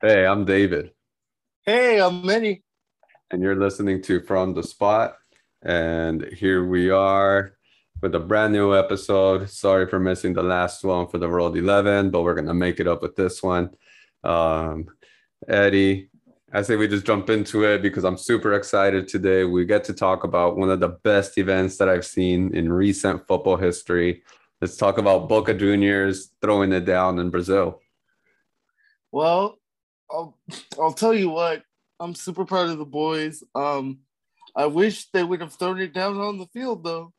Hey, I'm David. Hey, I'm Manny. And you're listening to From the Spot. And here we are with a brand new episode. Sorry for missing the last one for the World 11, but we're going to make it up with this one. Um, Eddie, I say we just jump into it because I'm super excited today. We get to talk about one of the best events that I've seen in recent football history. Let's talk about Boca Juniors throwing it down in Brazil. Well, I'll I'll tell you what. I'm super proud of the boys. Um, I wish they would have thrown it down on the field though.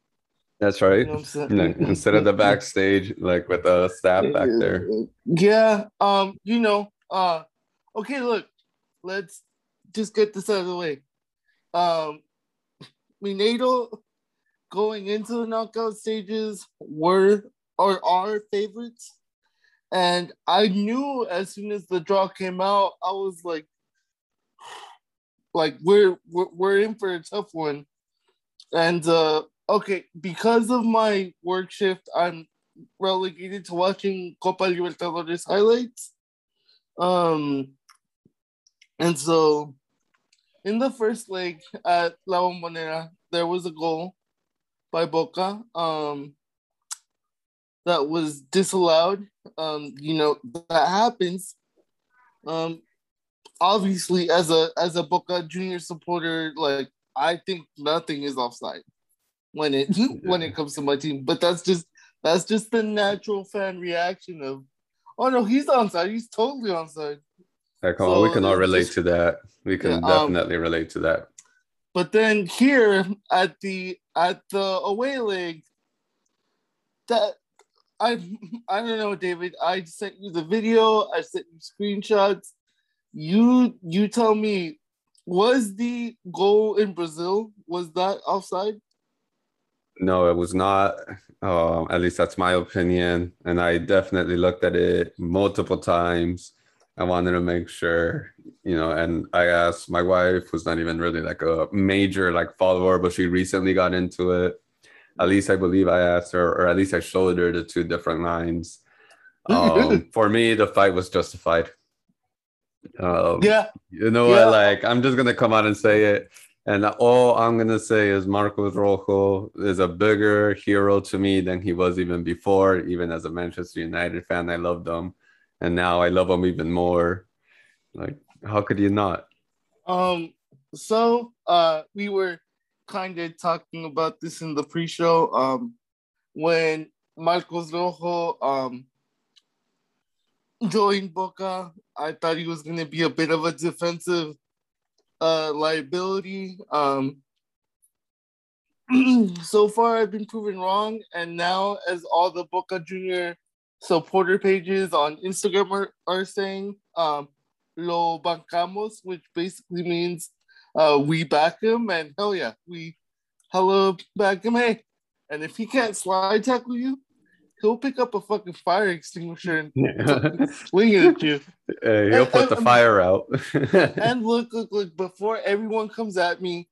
That's right. You know instead of the backstage, like with the staff back there. Yeah. Um. You know. Uh. Okay. Look. Let's just get this out of the way. Um. Mineiro going into the knockout stages were or are favorites. And I knew as soon as the draw came out, I was like, like we're we're, we're in for a tough one. And uh okay, because of my work shift, I'm relegated to watching Copa Libertadores highlights. Um and so in the first leg at La Bombonera, there was a goal by Boca um, that was disallowed. Um, you know that happens. Um, obviously, as a as a Boca Junior supporter, like I think nothing is offside when it when it comes to my team. But that's just that's just the natural fan reaction of, oh no, he's onside. He's totally onside. Yeah, come so on, we can all relate just, to that. We can yeah, um, definitely um, relate to that. But then here at the at the away leg, that I I don't know, David. I sent you the video. I sent you screenshots. You you tell me, was the goal in Brazil was that offside? No, it was not. Um, at least that's my opinion, and I definitely looked at it multiple times. I wanted to make sure, you know, and I asked my wife, who's not even really like a major like follower, but she recently got into it. At least I believe I asked her, or at least I showed her the two different lines. Um, for me, the fight was justified. Um, yeah, you know yeah. what? Like, I'm just gonna come out and say it. And all I'm gonna say is Marcos Rojo is a bigger hero to me than he was even before. Even as a Manchester United fan, I loved him and now I love him even more. Like, how could you not? Um, so uh, we were kind of talking about this in the pre-show. Um, when Marcos Rojo um joined Boca, I thought he was going to be a bit of a defensive uh, liability. Um, so far, I've been proven wrong, and now as all the Boca Junior supporter pages on Instagram are, are saying um, lo bancamos, which basically means uh, we back him, and hell yeah, we hello back him. Hey, and if he can't slide tackle you, he'll pick up a fucking fire extinguisher and swing it at you. Uh, he'll and, put the fire out. and look, look, look! Before everyone comes at me,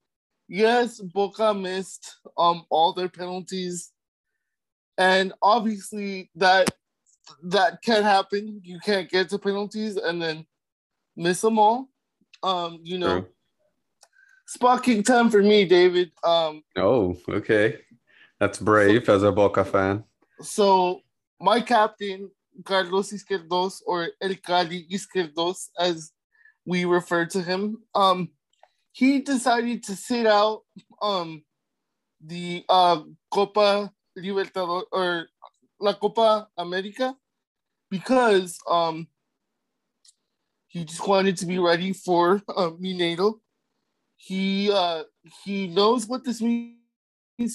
yes, Boca missed um all their penalties, and obviously that that can happen. You can't get to penalties and then miss them all. Um, you know, True. Spot kick time for me, David. Um, oh, okay, that's brave so, as a Boca fan. So my captain, Carlos Izquierdoz, or El Cali Izquierdoz, as we refer to him, um, he decided to sit out um the uh Copa Libertadores or La Copa America because um he just wanted to be ready for uh, Mineiro. He uh he knows what this means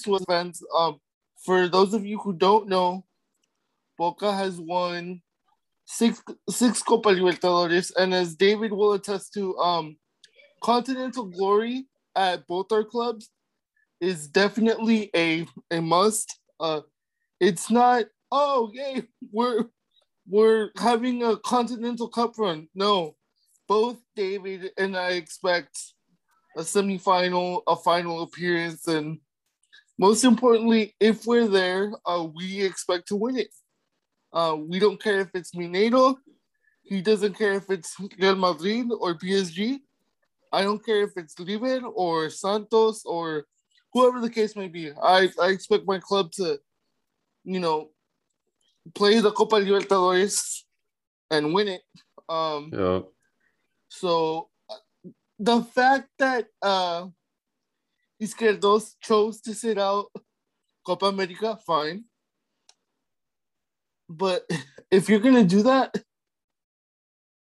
to us fans. Um, for those of you who don't know, Boca has won six six Copa Libertadores, and as David will attest to, um, continental glory at both our clubs is definitely a a must. Uh, it's not oh yay we're we're having a continental cup run. No, both David and I expect a semifinal, a final appearance, and most importantly, if we're there, uh, we expect to win it. Uh, we don't care if it's Mineiro. He doesn't care if it's Real Madrid or PSG. I don't care if it's River or Santos or whoever the case may be. I, I expect my club to, you know, play the Copa Libertadores and win it. Um, Yeah. so the fact that uh, Izquierdoz chose to sit out Copa America, fine. But if you're gonna do that,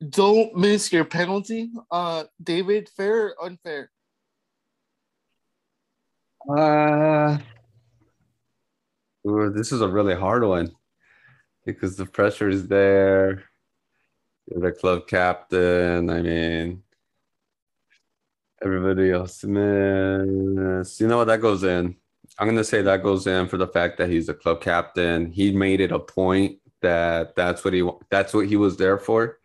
don't miss your penalty. Uh, David, fair or unfair? Uh, ooh, this is a really hard one because the pressure is there. You're the club captain. I mean, everybody else miss. You know what? That goes in. I'm gonna say that goes in for the fact that he's a club captain. He made it a point that that's what he that's what he was there for,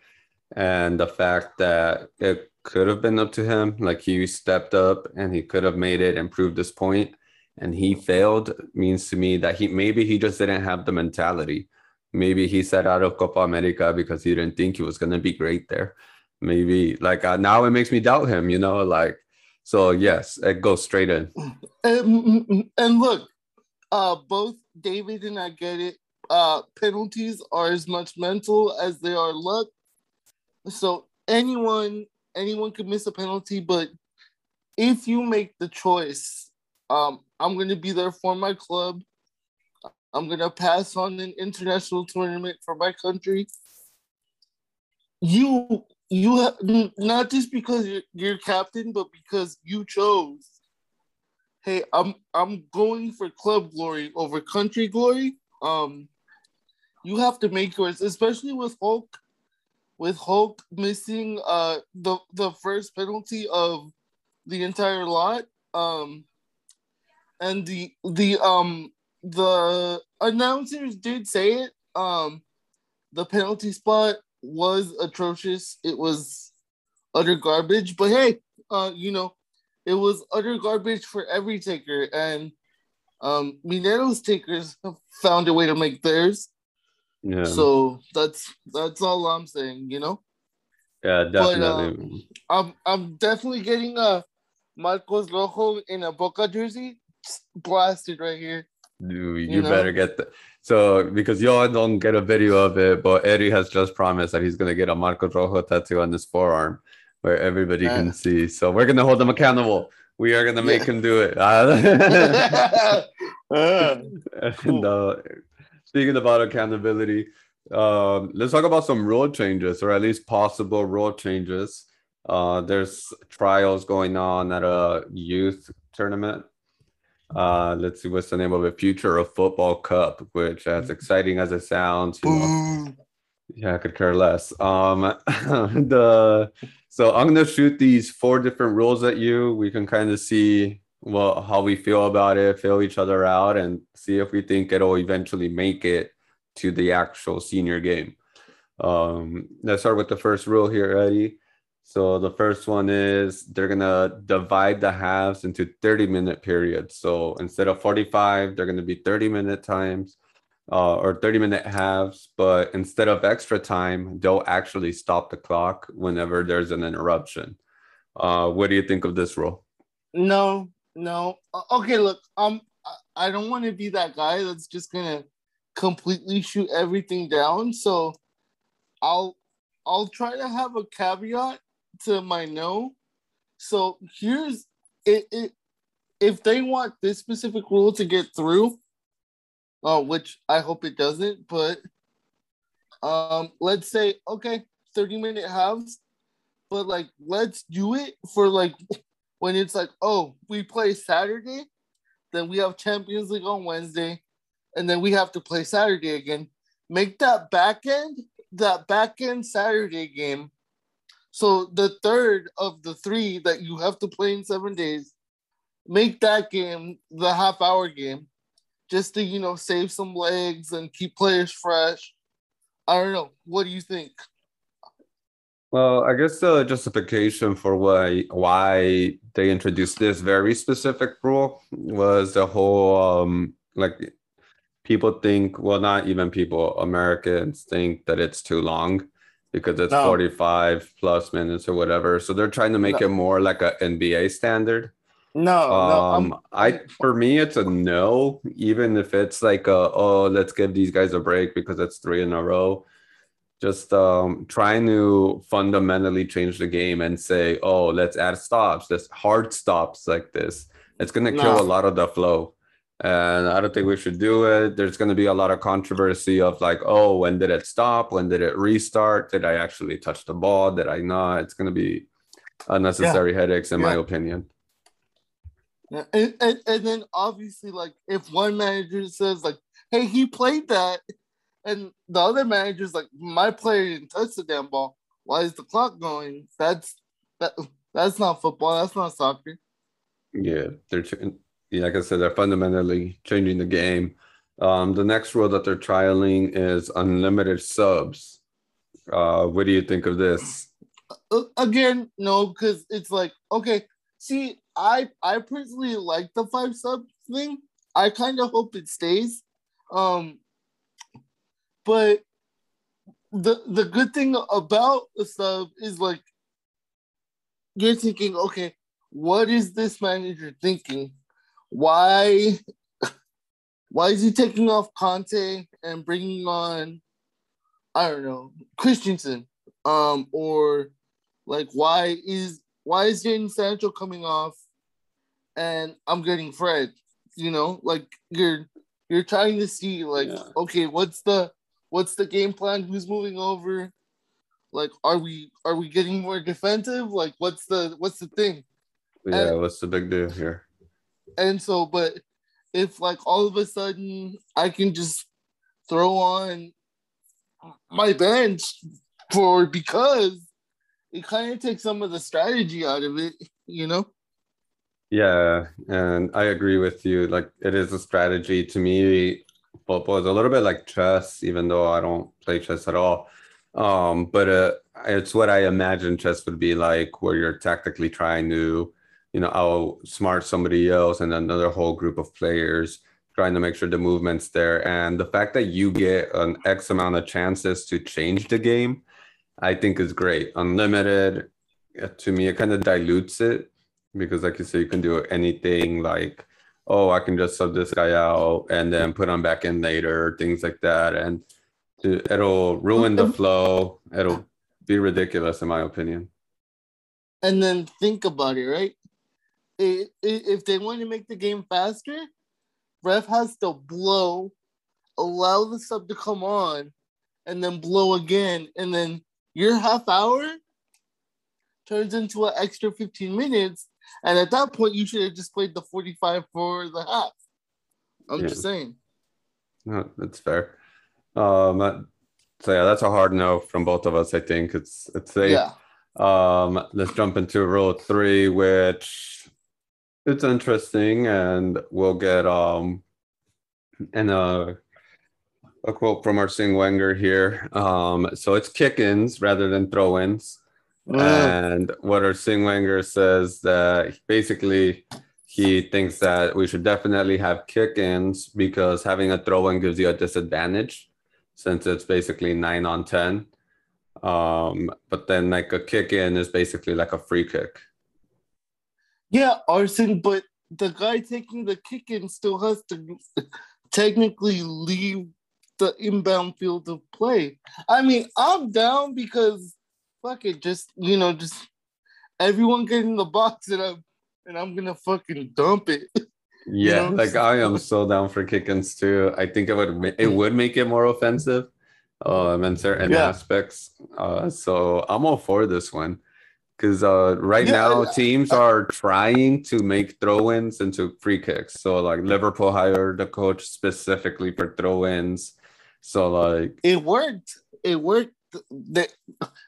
and the fact that it could have been up to him, like he stepped up and he could have made it and proved this point, and he failed means to me that he maybe he just didn't have the mentality. Maybe he set out of Copa America because he didn't think he was gonna be great there. Maybe like uh, now it makes me doubt him, you know, like so. Yes, it goes straight in. And, and look, uh, both David and I get it. Uh, penalties are as much mental as they are luck. So anyone anyone could miss a penalty, but if you make the choice, um, I'm gonna be there for my club. I'm gonna pass on an international tournament for my country. You you have not just because you're, you're captain, but because you chose hey, I'm I'm going for club glory over country glory. Um, you have to make yours, especially with Hulk, with Hulk missing uh the the first penalty of the entire lot. Um, and the the um the announcers did say it. Um, the penalty spot was atrocious. It was utter garbage. But hey, uh, you know, it was utter garbage for every taker, and um, Mineiro's takers have found a way to make theirs. Yeah, So that's that's all I'm saying. You know, yeah, but, definitely. I'm I'm definitely getting a Marcos Rojo in a Boca jersey blasted right here. You, you, you know? better get the so because y'all don't get a video of it, but Eddie has just promised that he's gonna get a Marco Rojo tattoo on his forearm where everybody Yeah. can see. So we're gonna hold him accountable. We are gonna make Yeah. him do it. Uh, Uh, and uh, speaking about accountability, um, let's talk about some rule changes, or at least possible rule changes. Uh, there's trials going on at a youth tournament. Uh, let's see what's the name of it. Future of Football Cup, which as exciting as it sounds, you know, yeah, I could care less. Um, the so I'm gonna shoot these four different rules at you. We can kind of see well how we feel about it, feel each other out, and see if we think it'll eventually make it to the actual senior game. Um, let's start with the first rule here, Eddie. So the first one is they're gonna divide the halves into 30 minute periods. So instead of 45, they're gonna be 30 minute times uh, or 30 minute halves, but instead of extra time, they'll actually stop the clock whenever there's an interruption. Uh, what do you think of this rule? No, no. Okay, look, um, I- don't want to be that guy that's just gonna completely shoot everything down. So, I'll I'll try to have a caveat to my no. So here's it. it if they want this specific rule to get through, uh, which I hope it doesn't, but um, let's say okay, thirty minute halves, but like let's do it for like when it's like, oh, we play Saturday, then we have Champions League on Wednesday, and then we have to play Saturday again. Make that back end, that back end Saturday game. So the third of the three that you have to play in seven days, make that game the half hour game, just to you know save some legs and keep players fresh. I don't know. What do you think? Well, I guess the justification for why why they introduced this very specific rule was the whole um like people think well not even people Americans think that it's too long because it's No. 45 plus minutes or whatever. So they're trying to make No. it more like a NBA standard. No, no, Um, I for me it's a no, even if it's like a oh let's give these guys a break because it's three in a row. Just um trying to fundamentally change the game and say, oh, let's add stops, let's hard stops like this. It's gonna kill No. a lot of the flow. And I don't think we should do it. There's gonna be a lot of controversy of like, oh, when did it stop? When did it restart? Did I actually touch the ball? Did I not? It's gonna be unnecessary headaches, in my opinion. Yeah, and, and, and then obviously, like, if one manager says, like, hey, he played that, and the other manager's like, my player didn't touch the damn ball. Why is the clock going? That's that that's not football, that's not soccer. Yeah, they're yeah, like I said, they're fundamentally changing the game. Um, the next rule that they're trialing is unlimited subs. Uh, what do you think of this? Uh, again, no, because it's like, okay, see, I I personally like the five sub thing. I kind of hope it stays. Um but the the good thing about the sub is like you're thinking, okay, what is this manager thinking? Why why is he taking off Kante and bringing on I don't know Christensen? Um, or like why is why is Jadon Sancho coming off and I'm getting Fred? You know, like you're you're trying to see like Yeah. okay, what's the what's the game plan? Who's moving over? Like, are we are we getting more defensive? Like, what's the what's the thing? Yeah, Uh, what's the big deal here? And so, but if like all of a sudden I can just throw on my bench for because it kind of takes some of the strategy out of it, you know? Yeah, and I agree with you. Like it is a strategy to me. Football is a little bit like chess, even though I don't play chess at all. Um, but uh, it's what I imagine chess would be like, where you're tactically trying to, you know, outsmart somebody else and another whole group of players, trying to make sure the movement's there. And the fact that you get an X amount of chances to change the game, I think is great. Unlimited, uh, to me, it kind of dilutes it because like you say you can do anything like oh i can just sub this guy out and then put him back in later things like that and to- it'll ruin the flow it'll be ridiculous in my opinion And then think about it, right? If they want to make the game faster, ref has to blow, allow the sub to come on, and then blow again, and then your half hour turns into an extra 15 minutes. And at that point, you should have just played the 45 for the half. I'm just saying. no, that's fair um so yeah that's a hard no from both of us i think it's it's a Yeah. Um, let's jump into rule three, which it's interesting, and we'll get um and a a quote from Arsene Wenger here. Um, so it's kick-ins rather than throw-ins. Mm. And what Arsene Wenger says that basically he thinks that we should definitely have kick-ins because having a throw-in gives you a disadvantage since it's basically nine on ten. Um, but then like a kick-in is basically like a free kick. Yeah, Arsene, but the guy taking the kick in still has to technically leave the inbound field of play. I mean, I'm down because fuck it, just you know, just everyone get in the box and I'm and I'm gonna fucking dump it. Yeah, know? like I am so down for kick-ins too. I think it would it would make it more offensive, um, in certain Yeah. aspects. Uh, so I'm all for this one because uh, right Yeah, now teams are trying to make throw-ins into free kicks. So like Liverpool hired a coach specifically for throw-ins. So like It worked. It worked. They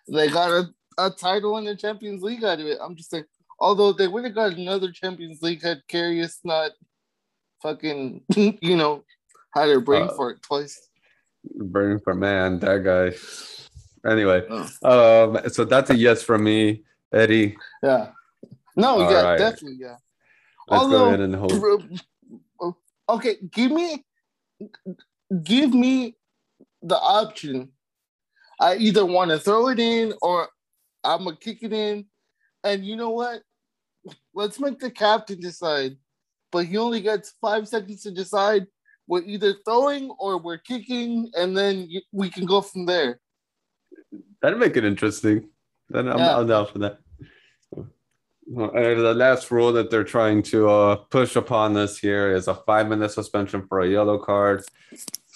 they got a, a title in the Champions League out of it. I'm just saying. Although they would have got another Champions League had Karius not fucking you know had her brain Uh, for it twice. burning for man, that guy. Anyway, Oh. um, so that's a yes from me, Eddie. Yeah. No, All yeah, right. definitely, yeah. Let's Although- go ahead and hold. Okay, give me give me the option. I either want to throw it in or I'm gonna kick it in. And you know what? Let's make the captain decide. But he only gets five seconds to decide. We're either throwing or we're kicking, and then we can go from there. That'd make it interesting. Then I'm, yeah. I'm down for that. Uh, the last rule that they're trying to uh, push upon us here is a five minute suspension for a yellow card.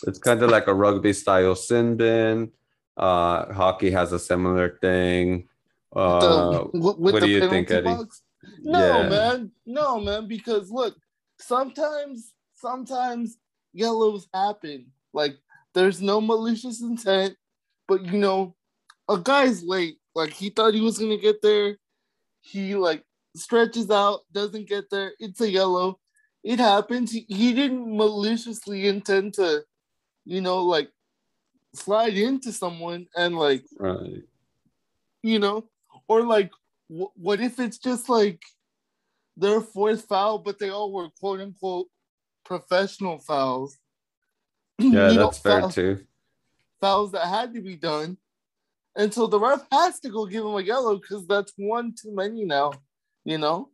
It's kind of like a rugby style sin bin. Uh, hockey has a similar thing. Uh, the, what do you think, Eddie? Box? No, yeah. man. No, man. Because look, sometimes, sometimes yellows happen. Like there's no malicious intent, but you know, a guy's late. Like he thought he was gonna get there. He like stretches out, doesn't get there. It's a yellow. It happens. He, he didn't maliciously intend to, you know, like slide into someone and like, right. you know, or like, w- what if it's just like their fourth foul, but they all were quote unquote professional fouls. Yeah, that's know, fair fouls, too. Fouls that had to be done. And so the ref has to go give him a yellow because that's one too many now, you know?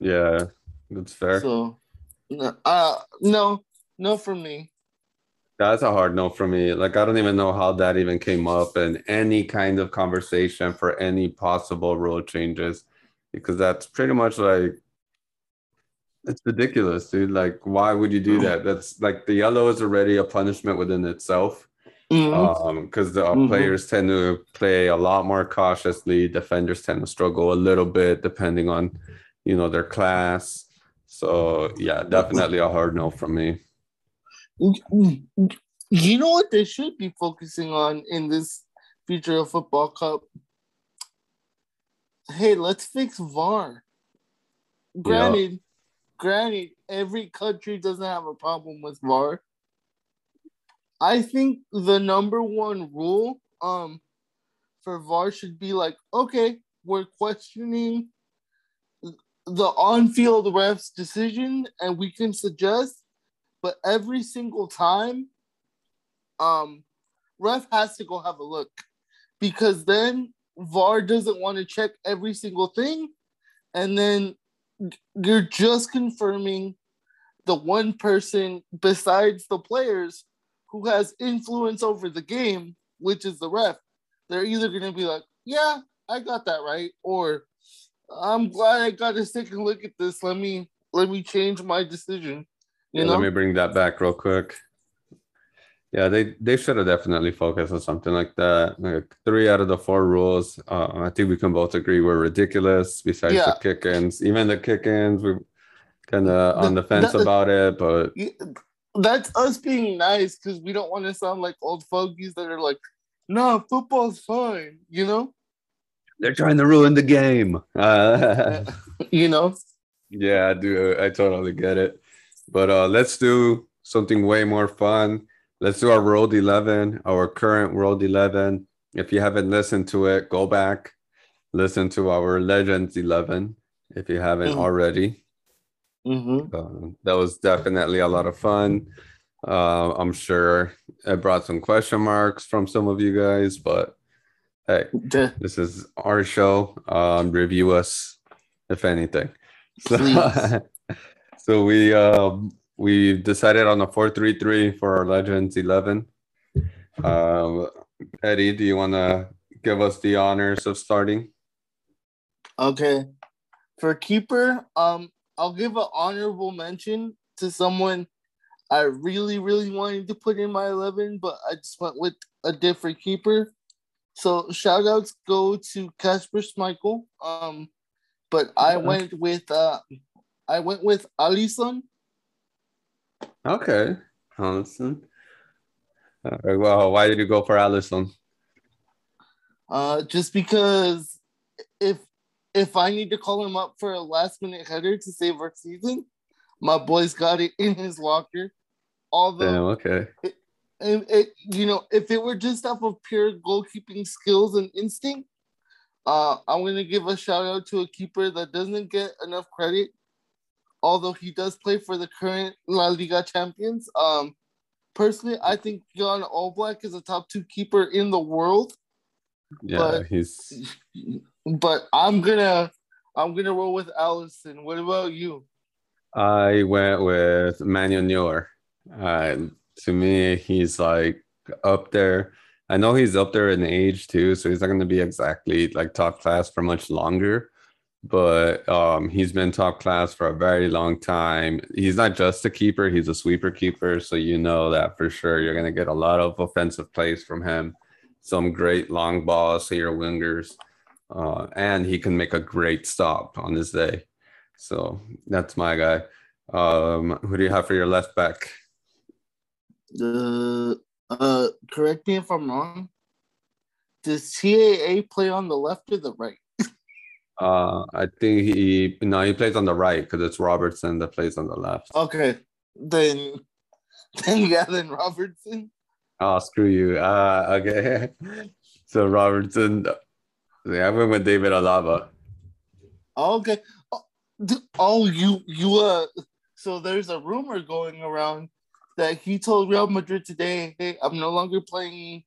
Yeah, that's fair. So, uh, no, no for me. That's a hard no for me. Like, I don't even know how that even came up in any kind of conversation for any possible rule changes because that's pretty much like it's ridiculous, dude. Like, why would you do that? That's like the yellow is already a punishment within itself. Mm-hmm. Um, because the mm-hmm. players tend to play a lot more cautiously. Defenders tend to struggle a little bit depending on, you know, their class. So yeah, definitely a hard no from me. You know what they should be focusing on in this future of football cup? Hey, let's fix VAR. Granted, granted, every country doesn't have a problem with VAR. I think the number one rule um for VAR should be like, okay, we're questioning the on-field ref's decision and we can suggest, but every single time, um, ref has to go have a look because then VAR doesn't want to check every single thing, and then you're just confirming the one person besides the players who has influence over the game, which is the ref. They're either going to be like, yeah, I got that right, or I'm glad I got to take a look at this. Let me let me change my decision. You yeah, know? Let me bring that back real quick. Yeah, they they should have definitely focused on something like that. Like three out of the four rules, uh, I think we can both agree were ridiculous. Besides yeah. the kick-ins, even the kick-ins, we're kind of on the fence that, about it. But that's us being nice because we don't want to sound like old fogies that are like, "No, football's fine," you know. They're trying to ruin the game. Uh, you know. Yeah, I do. I totally get it. But uh, let's do something way more fun let's do our World 11, our current World 11. If you haven't listened to it, go back, listen to our Legends 11 if you haven't mm-hmm. already. Mm-hmm. Uh, that was definitely a lot of fun. Uh, I'm sure it brought some question marks from some of you guys, but hey, this is our show. Um, review us, if anything. So, so we um, we decided on a 4-3-3 for our Legends 11. Uh, Eddie, do you want to give us the honors of starting? Okay. For keeper, um, I'll give an honorable mention to someone I really, really wanted to put in my 11, but I just went with a different keeper. So shout outs go to Kasper Schmeichel. Um, but I went with uh I went with Alisson Okay, Alisson. Uh, well, why did you go for Alisson? Uh, just because if if I need to call him up for a last minute header to save our season, my boy's got it in his locker. Although, Damn, okay. It, and it, you know, if it were just off of pure goalkeeping skills and instinct, uh, I'm gonna give a shout out to a keeper that doesn't get enough credit although he does play for the current La Liga champions. Um, personally, I think Jan Oblak is a top two keeper in the world. Yeah, he's but I'm gonna I'm gonna roll with Alisson. What about you? I went with Manuel Neuer. Uh, to me, he's like up there. I know he's up there in age too, so he's not going to be exactly like top class for much longer. But um, he's been top class for a very long time. He's not just a keeper; he's a sweeper keeper. So you know that for sure. You're going to get a lot of offensive plays from him. Some great long balls to your wingers, uh, and he can make a great stop on his day. So that's my guy. Um, who do you have for your left back? The uh, correct me if I'm wrong. Does TAA play on the left or the right? Uh, I think he no, he plays on the right because it's Robertson that plays on the left. Okay, then then yeah, then Robertson. Oh, screw you. Uh, okay. So Robertson, yeah, I went with David Alaba. Okay. Oh, oh, you you uh. So there's a rumor going around that he told Real Madrid today, "Hey, I'm no longer playing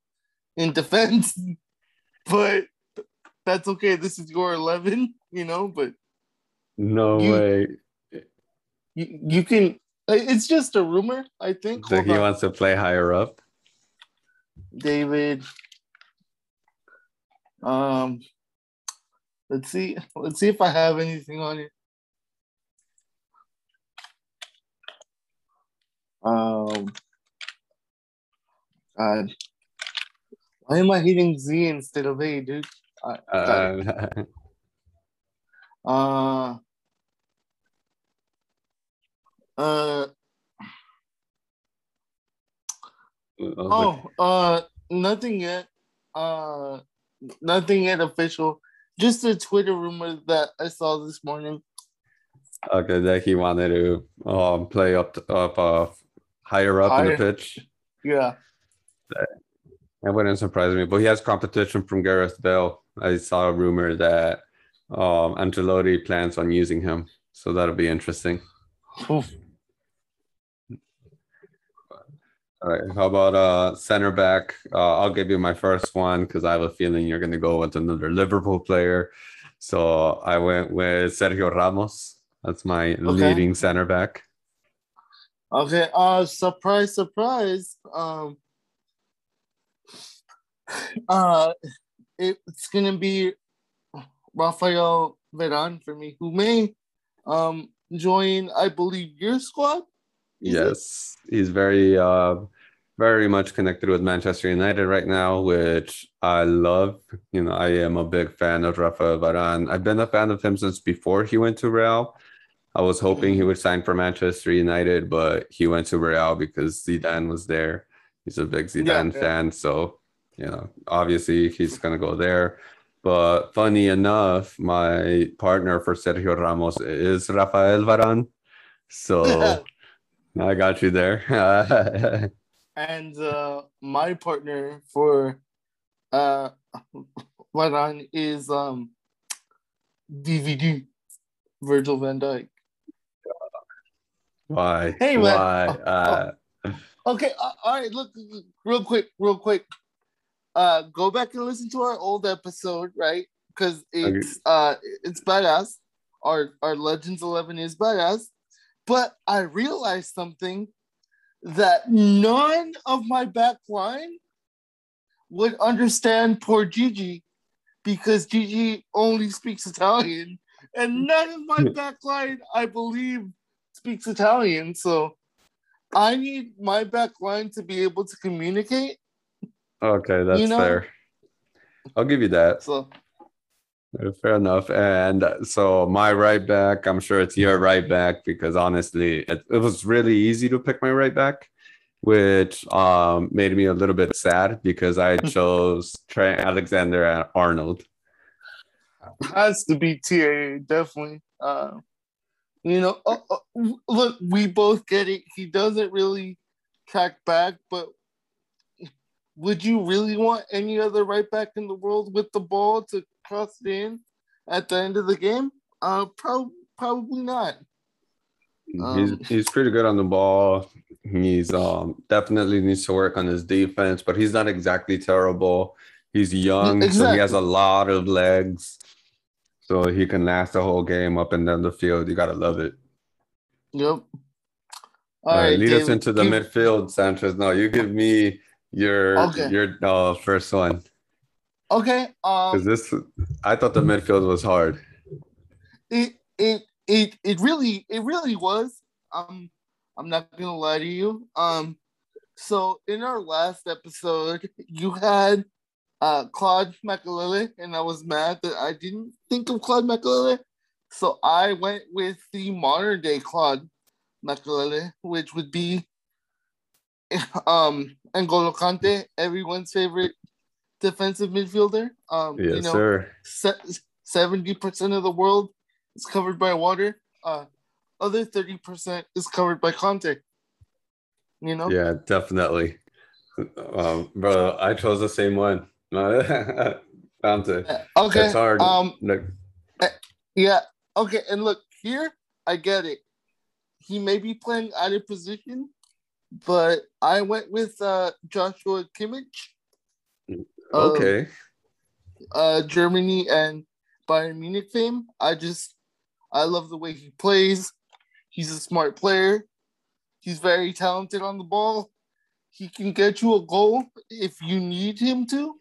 in defense, but that's okay. This is your 11, you know. But No You- way. you you can. It's just a rumor, I think. Hold he on. wants to play higher up. David. Um, let's see. Let's see if I have anything on it. Um, God, why am I hitting Z instead of A, dude? I. Uh, uh, uh, oh, uh, nothing yet. Uh, nothing yet official. Just a Twitter rumor that I saw this morning. okay, that he wanted to um play up up uh higher up in the pitch. Yeah. That wouldn't surprise me, but he has competition from Gareth Bale. I saw a rumor that um, Ancelotti plans on using him, so that'll be interesting. Oof. All right, how about uh center back? Uh, I'll give you my first one because I have a feeling you're going to go with another Liverpool player. So I went with Sergio Ramos. That's my leading center back. Okay. Uh, surprise, surprise. Um. Uh, it's gonna be Rafael Varane for me, who may um join, I believe, your squad. Yes, he's very uh very much connected with Manchester United right now, which I love. You know, I am a big fan of Rafael Varane. I've been a fan of him since before he went to Real. I was hoping he would sign for Manchester United, but he went to Real because Zidane was there. He's a big Zidane yeah. fan, so you know, obviously he's gonna go there. But funny enough, my partner for Sergio Ramos is Rafael Varane. So I got you there. and uh, my partner for uh Varane is um DVD Virgil Van Dijk. Why? Hey, man. Why? Oh, Uh, Okay, uh, all right. Look, look, real quick, real quick. Uh, go back and listen to our old episode, right? Because it's uh, it's badass. Our our Legends Eleven is badass. But I realized something that none of my back line would understand poor Gigi because Gigi only speaks Italian, and none of my hmm. back line, I believe, speaks Italian. So I need my back line to be able to communicate. okay, that's You know- fair. I'll give you that. So Fair enough. And so my right back, I'm sure it's your right back because honestly, it, it was really easy to pick my right back, which um, made me a little bit sad because I chose Trent Alexander Arnold. has to be TA, definitely. Uh, you know, uh, uh, look, we both get it. He doesn't really track back, but would you really want any other right back in the world with the ball to cross it in at the end of the game? Uh, pro- probably not. Um, he's he's pretty good on the ball. He's um definitely needs to work on his defense, but he's not exactly terrible. He's young, so he has a lot of legs. So he can last the whole game up and down the field. You gotta love it. Yep. All All right, right, lead us into the give- midfield, Sanchez. No, you give me your Okay. your uh, first one Okay. Um, this I thought the midfield was hard. it it it it really it really was. Um, I'm not gonna lie to you. Um, so in our last episode, you had uh Claude Makelele, and I was mad that I didn't think of Claude Makelele. So I went with the modern day Claude Makelele, which would be um N'Golo Kante, everyone's favorite defensive midfielder. Um, Yes, you know, sir. seventy percent of the world is covered by water. Uh, other thirty percent is covered by Kante. You know. Yeah, definitely. Um, bro, I chose the same one. It. Okay. It's hard. Um. Like, Yeah. Okay. And look here, I get it. He may be playing out of position, but I went with uh, Joshua Kimmich. Of, okay. uh, Germany and Bayern Munich fame. I just, I love the way he plays. He's a smart player. He's very talented on the ball. He can get you a goal if you need him to.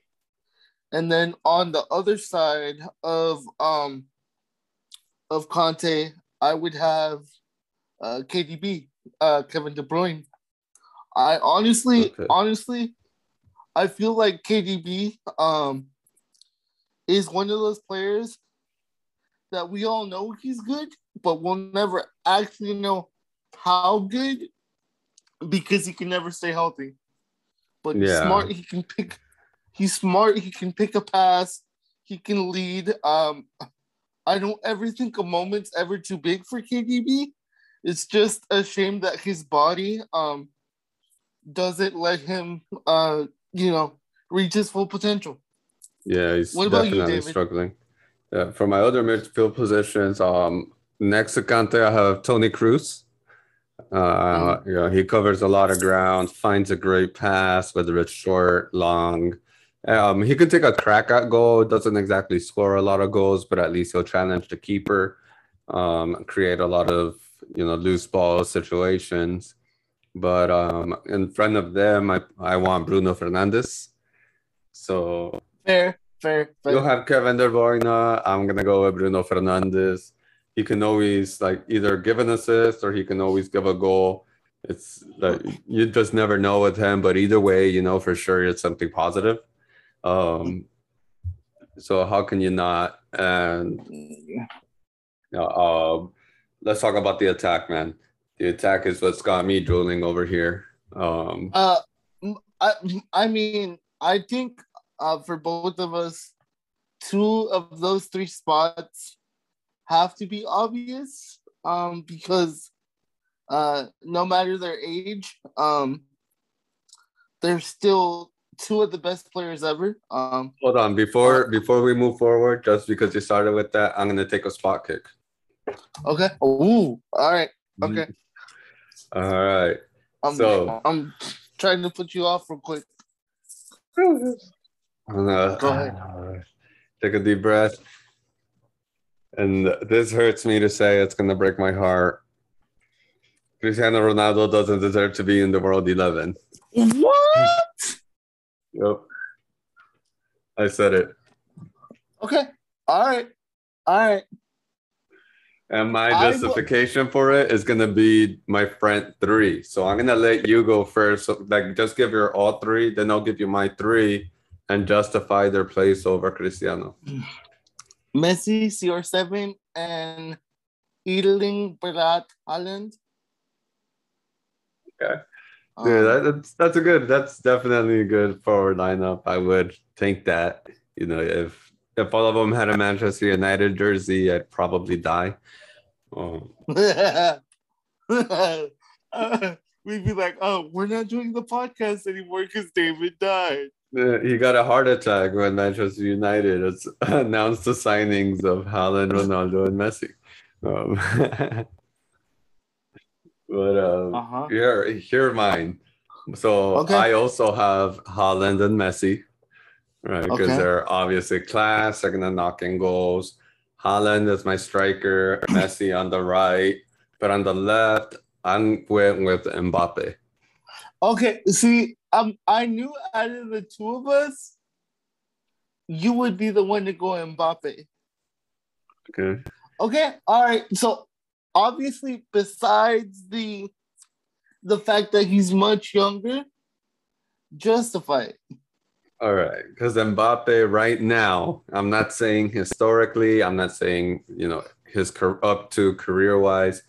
And then on the other side of um of Kante, I would have uh, KDB, uh, Kevin De Bruyne. I honestly, Okay. honestly, I feel like KDB um is one of those players that we all know he's good, but we'll never actually know how good because he can never stay healthy. But he's Yeah. smart, he can pick he's smart, he can pick a pass, he can lead. Um I don't ever think a moment's ever too big for KDB. It's just a shame that his body um doesn't let him uh you know reach his full potential. Yeah, he's What about you, definitely David? struggling. Yeah, for my other midfield positions, um, next to Kante, I have Toni Kroos. Uh, Mm-hmm. you know, he covers a lot of ground, finds a great pass, whether it's short, long. Um, he can take a crack at goal. Doesn't exactly score a lot of goals, but at least he'll challenge the keeper, um, create a lot of you know loose ball situations. But um, in front of them, I I want Bruno Fernandes. So Fair, fair, fair. You'll have Kevin De Bruyne. I'm gonna go with Bruno Fernandes. He can always like either give an assist or he can always give a goal. It's like you just never know with him, but either way, you know for sure it's something positive. Um, so how can you not? And know, um, let's talk about the attack, man. The attack is what's got me drooling over here. Um, Uh, I, I mean, I think uh, for both of us, two of those three spots have to be obvious um, because uh, no matter their age, um, they're still two of the best players ever. Um, hold on, before before we move forward, just because you started with that, I'm gonna take a spot kick. okay. Ooh, all right. Mm-hmm. Okay. All right. I'm, So- I'm trying to put you off real quick. Gonna Go ahead. uh, take a deep breath. And this hurts me to say, it's gonna break my heart. Cristiano Ronaldo doesn't deserve to be in the world 11. What? Yep. I said it. Okay. All right. All right. And my will- justification for it is gonna be my friend three. So I'm gonna let you go first. So, like, just give your all three, then I'll give you my three and justify their place over Cristiano. Messi, CR7, and Erling Braut Haaland. Okay. Um, Yeah, that, that's that's a good. That's definitely a good forward lineup. I would think that you know if if all of them had a Manchester United jersey, I'd probably die. Um, we'd be like, oh, we're not doing the podcast anymore because David died. uh, he got a heart attack when Manchester United has announced the signings of Haaland, Ronaldo, and Messi. Um, but um, Uh-huh. here, here mine. So Okay. I also have Haaland and Messi. Right? Because Okay. they're obviously class. They're gonna knock in goals. Haaland is my striker. Messi on the right, but on the left, I'm went with Mbappe. Okay, see, um, I knew out of the two of us, you would be the one to go Mbappe. Okay. Okay, all right. So obviously, besides the the fact that he's much younger, justify it. All right, because Mbappe right now, I'm not saying historically, I'm not saying you know his up to career wise,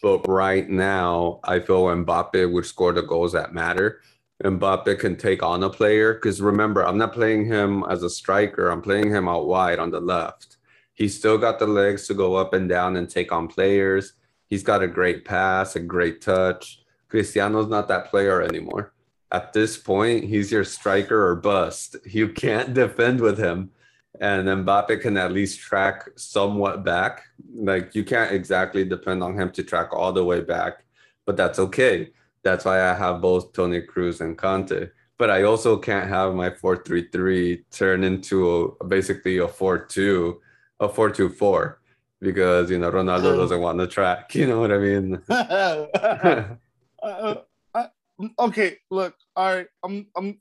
but right now I feel Mbappe would score the goals that matter. Mbappe can take on a player because remember, I'm not playing him as a striker. I'm playing him out wide on the left. He's still got the legs to go up and down and take on players. He's got a great pass, a great touch. Cristiano's not that player anymore at this point, he's your striker or bust. You can't defend with him. And Mbappe can at least track somewhat back. Like you can't exactly depend on him to track all the way back, but that's okay. That's why I have both Toni Kroos and Kante. But I also can't have my 4-3-3 turn into a, basically a 4-2, a 4-2-4 because you know Ronaldo oh. doesn't want to track. You know what I mean? Uh, uh, Uh, okay, look, all right, I'm, I'm.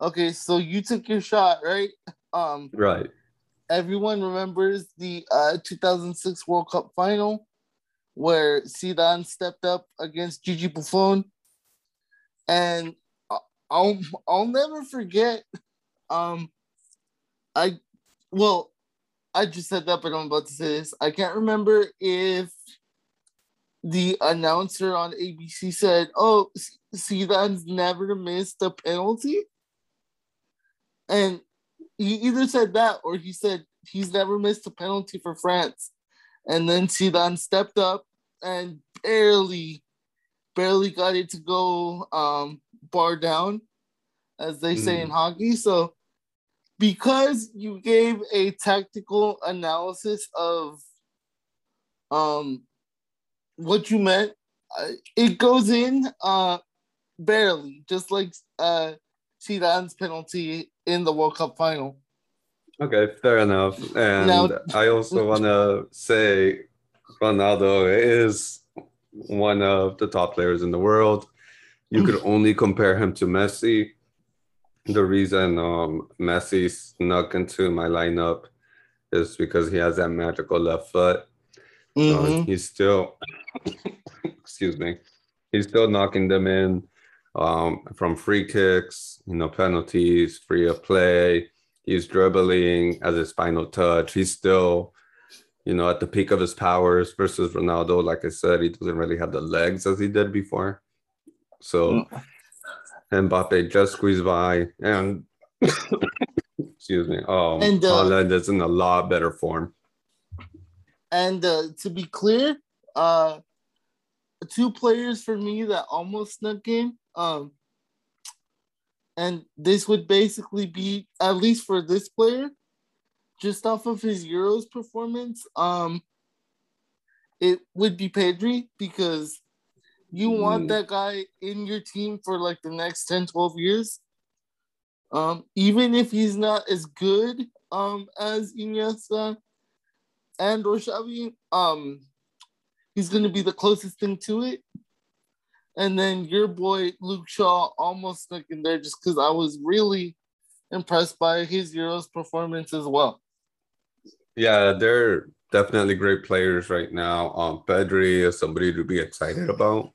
Okay, so you took your shot, right? Um, right. everyone remembers the uh 2006 World Cup final where Zidane stepped up against Gigi Buffon, and I'll I'll never forget. Um, I well, I just said that, but I'm about to say this. I can't remember if the announcer on ABC said, "Oh, Z- Zidane's never missed a penalty," and he either said that or he said he's never missed a penalty for France. And then Zidane stepped up and barely, barely got it to go um, bar down, as they say in hockey. So, because you gave a tactical analysis of um, what you meant, uh, it goes in uh, barely, just like uh, Zidane's penalty in the World Cup final. Okay, fair enough. And Now- I also want to say Ronaldo is one of the top players in the world. You could only compare him to Messi. The reason um, Messi snuck into my lineup is because he has that magical left foot. Uh, Mhm. he's still, excuse me, he's still knocking them in um, from free kicks, you know, penalties, free of play. He's dribbling as his final touch. He's still, you know, at the peak of his powers versus Ronaldo. Like I said, he doesn't really have the legs as he did before. So Mbappe just squeezed by and excuse me. Um, And, uh, Haaland is in a lot better form. And uh, to be clear, uh, two players for me that almost snuck in. Um, and this would basically be at least for this player, just off of his Euros performance. Um, it would be Pedri because you want Mm. that guy in your team for like the next 10, 12 years. Um, even if he's not as good um as Iniesta and or Xavi, um, he's gonna be the closest thing to it. And then your boy Luke Shaw almost snuck in there just because I was really impressed by his Euros performance as well. Yeah, they're definitely great players right now. Um, Pedri is somebody to be excited about.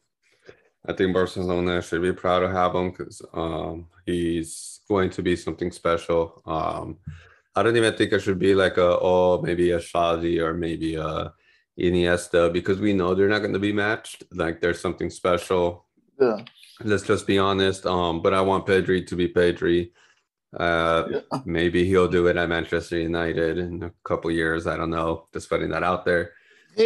I think Barcelona should be proud to have him because um, he's going to be something special. Um, I don't even think it should be like a oh maybe a Xavi or maybe a Iniesta because we know they're not going to be matched. Like there's something special. Yeah. Let's just be honest. Um, but I want Pedri to be Pedri. Uh, Yeah. maybe he'll do it at Manchester United in a couple years. I don't know. Just putting that out there.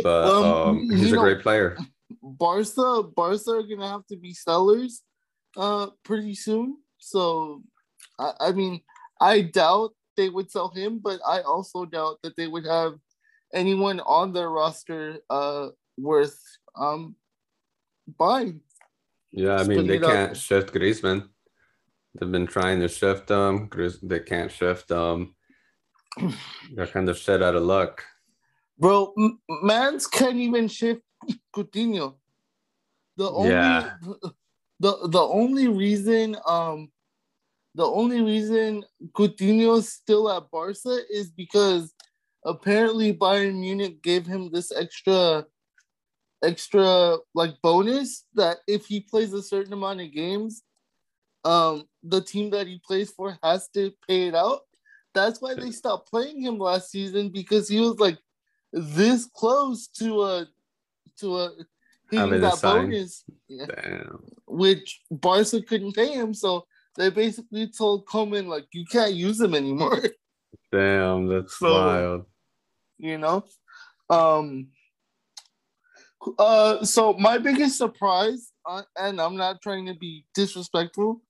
But um, you he's a know, great player. Barca, Barca are gonna have to be sellers uh pretty soon. So I, I mean, I doubt they would sell him, but I also doubt that they would have anyone on their roster uh worth um buying. Yeah, I mean they can't there. shift Griezmann. They've been trying to shift them. They can't shift them. They're kind of shit out of luck. Bro, Mans can't even shift Coutinho. The only yeah. the the only reason um the only reason Coutinho's still at Barca is because apparently Bayern Munich gave him this extra extra like bonus that if he plays a certain amount of games, um, the team that he plays for has to pay it out. That's why they stopped playing him last season because he was like this close to a to a hitting that bonus, Damn. which Barca couldn't pay him. So they basically told Koeman like you can't use him anymore. Damn, that's so, wild. You know, um, uh, so my biggest surprise, uh, and I'm not trying to be disrespectful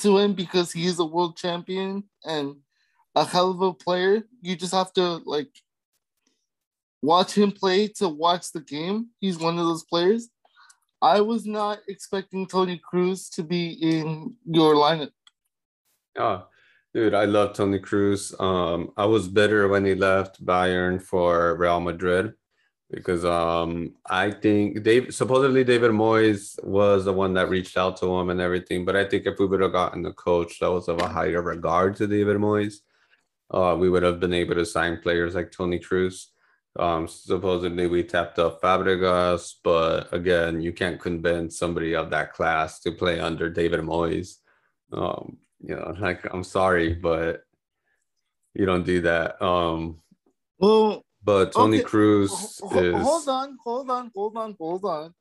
to him because he is a world champion and a hell of a player. You just have to like watch him play to watch the game. He's one of those players. I was not expecting Toni Kroos to be in your lineup. Oh, dude, I love Toni Kroos. Um, I was bitter when he left Bayern for Real Madrid because um I think Dave supposedly David Moyes was the one that reached out to him and everything, but I think if we would have gotten the coach that was of a higher regard to David Moyes, uh, we would have been able to sign players like Toni Kroos. Um, supposedly we tapped up Fabregas, but again, you can't convince somebody of that class to play under David Moyes. Um, you know, like I'm sorry, but you don't do that. Um, well, but Toni okay. Kroos is. Hold on, hold on, hold on, hold on.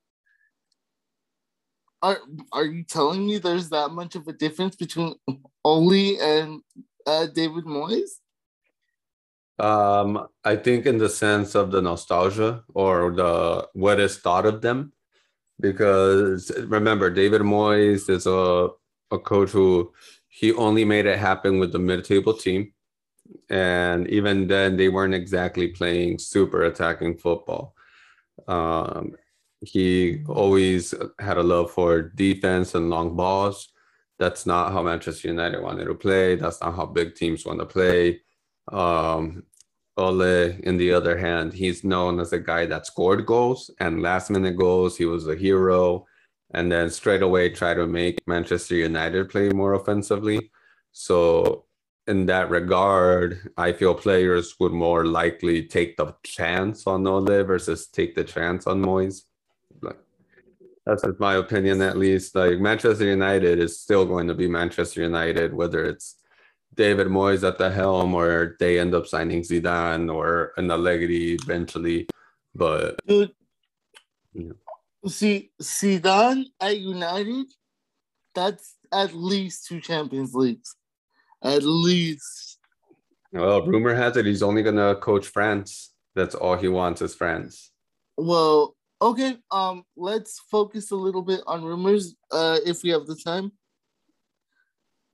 Are are you telling me there's that much of a difference between Ole and uh, David Moyes? Um, I think in the sense of the nostalgia or the what is thought of them, because remember David Moyes is a a coach who he only made it happen with the mid-table team and even then they weren't exactly playing super attacking football. Um, he always had a love for defense and long balls. That's not how Manchester United wanted to play. That's not how big teams want to play. Um, Ole, in the other hand, he's known as a guy that scored goals and last minute goals. He was a hero and then straight away try to make Manchester United play more offensively. So in that regard, I feel players would more likely take the chance on Ole versus take the chance on Moyes. That's my opinion, at least. Like Manchester United is still going to be Manchester United, whether it's David Moyes at the helm or they end up signing Zidane or an Allegri eventually. But dude, yeah. see Zidane at United, that's at least two Champions Leagues. At least. Well, rumor has it he's only gonna coach France. That's all he wants is France. Well, okay. Um, let's focus a little bit on rumors, uh, if we have the time.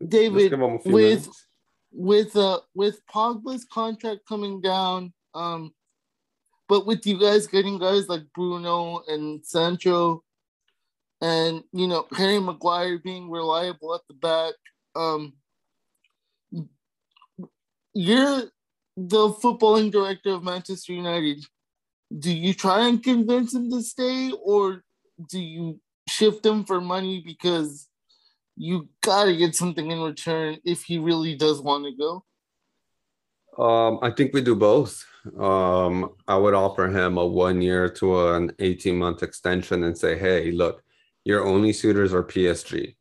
David, with minutes. With uh with Pogba's contract coming down, um, but with you guys getting guys like Bruno and Sancho, and you know Harry Maguire being reliable at the back, um, you're the footballing director of Manchester United. Do you try and convince him to stay, or do you shift him for money because you gotta get something in return if he really does want to go? Um, I think we do both. Um, I would offer him a one year to an 18 month extension and say, hey, look, your only suitors are PSG.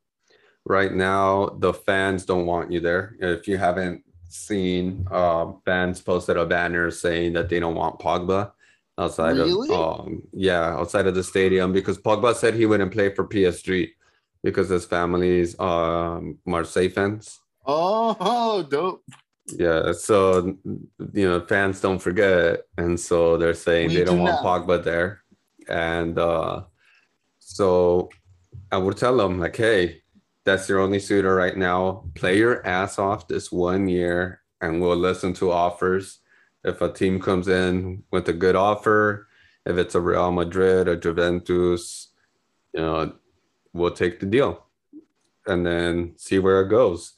Right now, the fans don't want you there. If you haven't seen uh, fans posted a banner saying that they don't want Pogba outside really? of um, yeah outside of the stadium because Pogba said he wouldn't play for PSG because his family's are Marseille fans. Oh, dope. Yeah, so you know fans don't forget, and so they're saying we they don't do want Pogba there, and uh, so I would tell them like, hey, that's your only suitor right now. Play your ass off this one year and we'll listen to offers. If a team comes in with a good offer, if it's a Real Madrid or Juventus, you know, we'll take the deal. and then see where it goes.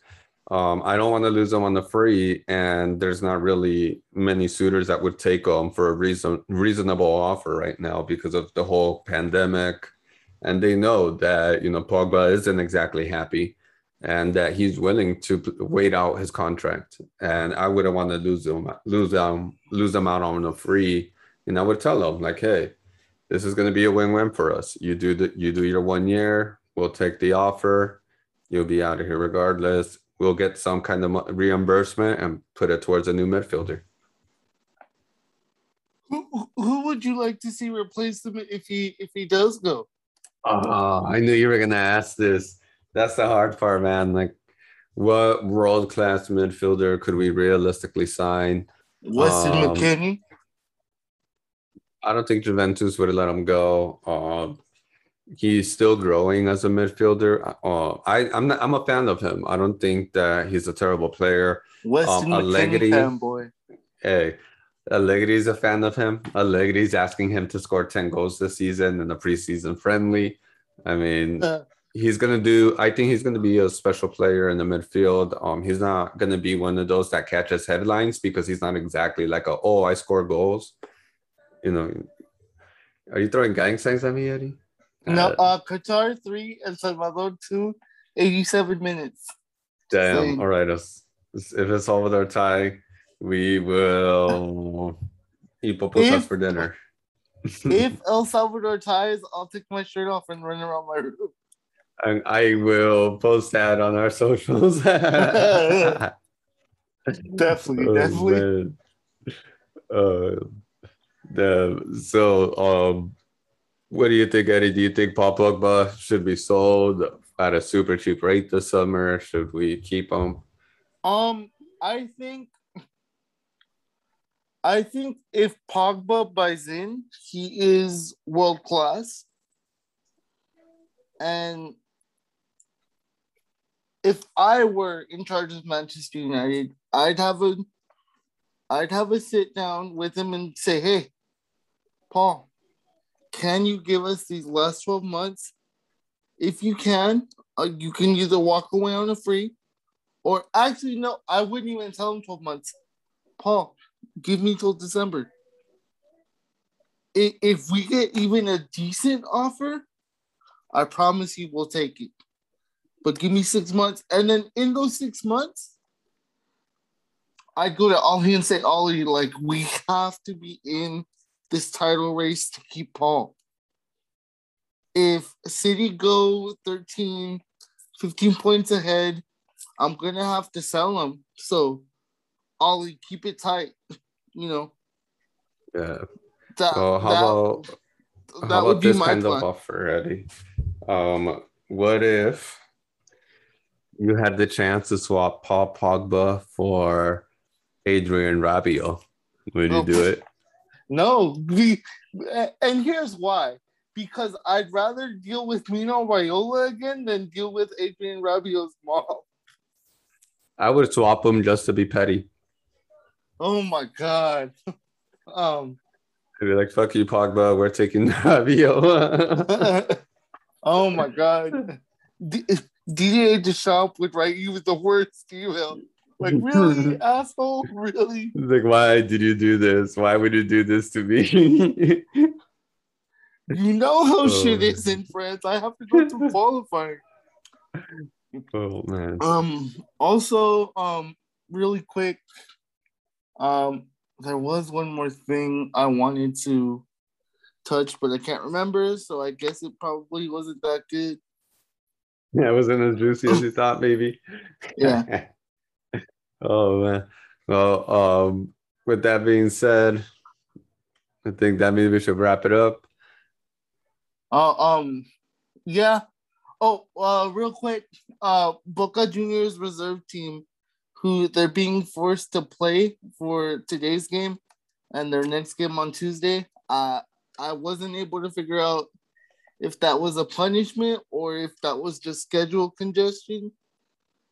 Um, I don't want to lose them on the free, and there's not really many suitors that would take them for a reason reasonable offer right now because of the whole pandemic, and they know that you know Pogba isn't exactly happy, and that he's willing to wait out his contract, and I wouldn't want to lose him lose them lose them out on the free, and I would tell them like, hey, this is going to be a win-win for us. You do the you do your one year, we'll take the offer, you'll be out of here regardless we'll get some kind of reimbursement and put it towards a new midfielder. Who, who would you like to see replace him if he if he does go? Oh, I knew you were gonna ask this. That's the hard part, man. Like, what world class midfielder could we realistically sign? Weston um, McKennie. I don't think Juventus would have let him go. Um, he's still growing as a midfielder. Uh, I I'm not, I'm a fan of him. I don't think that he's a terrible player. Weston um, Allegri, fanboy. Hey, Allegri is a fan of him. Allegri's asking him to score ten goals this season in a preseason friendly. I mean. Uh, he's gonna do. I think he's gonna be a special player in the midfield. Um, he's not gonna be one of those that catches headlines because he's not exactly like a oh I score goals. You know, are you throwing gang signs at me, Eddie? No, uh, uh, Qatar three, El Salvador two, 87 minutes. Damn. Same. All right. If it's Salvador tie, we will eat pupusas for dinner. if El Salvador ties, I'll take my shirt off and run around my room. And I will post that on our socials. definitely, oh, definitely. Uh, so um what do you think, Eddie? Do you think Paul Pogba should be sold at a super cheap rate this summer? Should we keep him? Um, I think I think if Pogba buys in, he is world class. And if I were in charge of Manchester United, I'd have a I'd have a sit down with him and say, "Hey, Paul, can you give us these last 12 months? If you can, uh, you can either walk away on a free or actually, no, I wouldn't even tell him 12 months. Paul, give me till December. If we get even a decent offer, I promise you we'll take it. But give me six months. And then in those six months, I'd go to Ole and say, Ole, like, we have to be in this title race to keep Paul. If City go 13, 15 points ahead, I'm gonna have to sell him. So Ole, keep it tight. You know. Yeah. That, well, how that, about that how about this kind plan. of offer, Eddie? Um, what if you had the chance to swap Paul Pogba for Adrien Rabiot? Would you oh. do it? No, we, and here's why. Because I'd rather deal with Mino Raiola again than deal with Adrien Rabiot's mom. I would swap them just to be petty. Oh my god. um I'd be like, fuck you, Pogba, we're taking Rabiot. oh my god. D- Didier Deschamps would write you with the worst email. Like, really, asshole? Really? Like, why did you do this? Why would you do this to me? you know how oh. shit is in France. I have to go through qualifying. Oh man. Um. Also, um, really quick, um, there was one more thing I wanted to touch, but I can't remember. So I guess it probably wasn't that good. Yeah, it wasn't as juicy as you thought, maybe. Yeah. Oh man. Well, um, with that being said, I think that means we should wrap it up. Uh, um, yeah. Oh, uh, real quick, uh, Boca Juniors reserve team, who they're being forced to play for today's game and their next game on Tuesday. Uh, I wasn't able to figure out if that was a punishment or if that was just schedule congestion.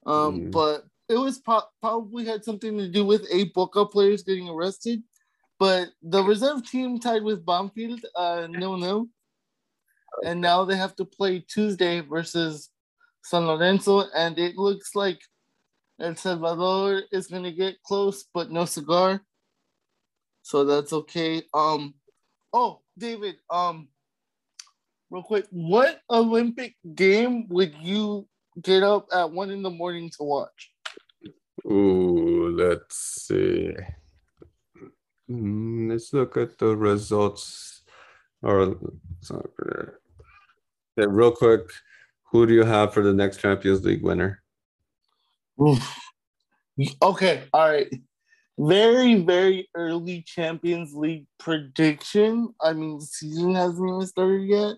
Um, mm. but it was pro- probably had something to do with eight Boca players getting arrested, but the reserve team tied with Banfield, uh, no, no, and now they have to play Tuesday versus San Lorenzo, and it looks like El Salvador is gonna get close, but no cigar. So that's okay. Um oh David, um real quick, what Olympic game would you get up at one in the morning to watch? Ooh, let's see. Mm, let's look at the results. Or yeah, real quick, who do you have for the next Champions League winner? Oof. Okay, all right. Very, very early Champions League prediction. I mean, the season hasn't even started yet.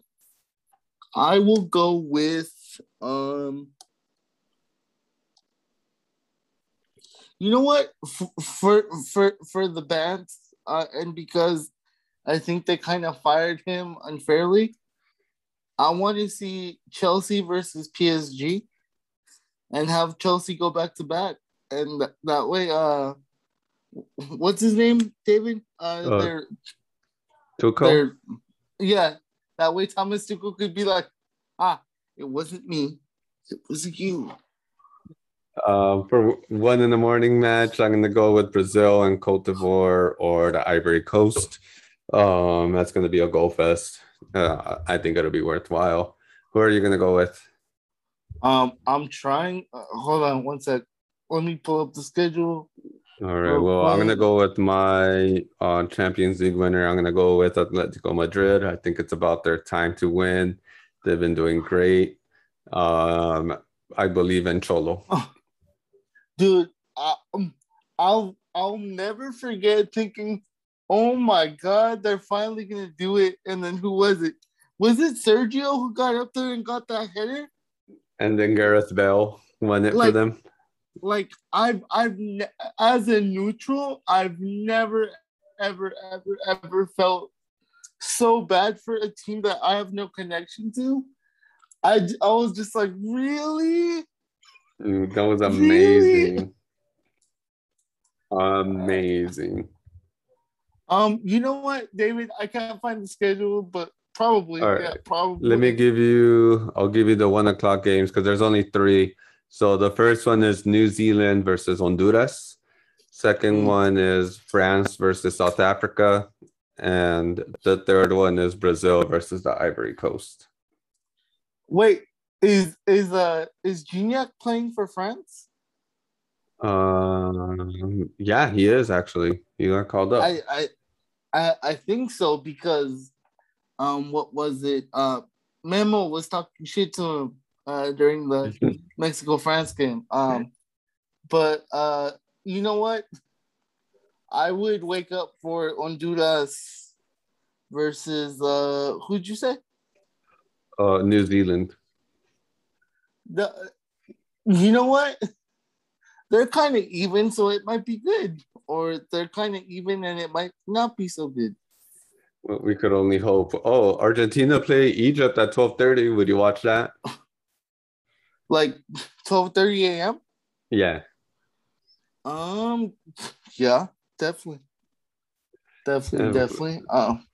I will go with um you know what for for for the bands uh, and because I think they kind of fired him unfairly. I want to see Chelsea versus PSG and have Chelsea go back to back. And th- that way, uh, what's his name, David? Uh, uh Tuchel? Yeah, that way Thomas Tuchel could be like, ah, it wasn't me, it was you. Uh, for one in the morning match, I'm going to go with Brazil and Cote d'Ivoire or the Ivory Coast. Um, that's going to be a goal fest. Uh, I think it'll be worthwhile. Who are you going to go with? Um, I'm trying. Uh, hold on one sec. Let me pull up the schedule. All right. Well, I'm gonna go with my uh, Champions League winner. I'm gonna go with Atletico Madrid. I think it's about their time to win. They've been doing great. Um, I believe in Cholo. Oh, dude, I, um, I'll I'll never forget thinking, "Oh my God, they're finally gonna do it!" And then who was it? Was it Sergio who got up there and got that header? And then Gareth Bale won it like, for them. Like I've I've as a neutral, I've never ever ever ever felt so bad for a team that I have no connection to. I, I was just like, really? That was amazing. Amazing. Um, you know what, David? I can't find the schedule, but probably, yeah, probably. Let me give you. I'll give you the one o'clock games because there's only three. So the first one is New Zealand versus Honduras. Second mm. one is France versus South Africa, and the third one is Brazil versus the Ivory Coast. Wait, is is uh is Gignac playing for France? Um, yeah, he is actually. He got called up. I I I, I think so because um what was it? Uh Memo was talking shit to him uh during the Mexico France game. Um but uh you know what? I would wake up for Honduras versus uh who'd you say? Uh New Zealand the you know what? They're kind of even, so it might be good, or they're kind of even and it might not be so good. Well, we could only hope. Oh, Argentina play Egypt at twelve thirty. Would you watch that? Like twelve thirty a.m. Yeah. Um. Yeah. Definitely. Definitely. Yeah. Definitely. Um.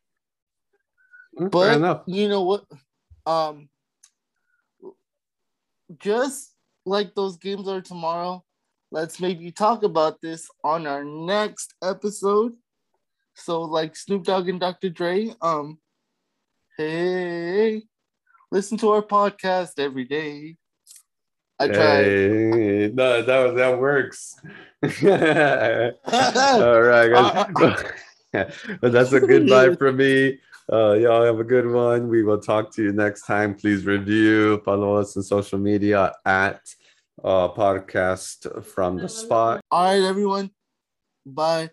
But you know what? Um just like those games are tomorrow, let's maybe talk about this on our next episode. So, like Snoop Dogg and Dr. Dre, um, hey, listen to our podcast every day. I tried. Hey, no, that was that works. All right, guys. That's a goodbye from me. Uh, y'all have a good one. We will talk to you next time. Please review, follow us on social media at uh, podcast from the spot. All right, everyone. Bye.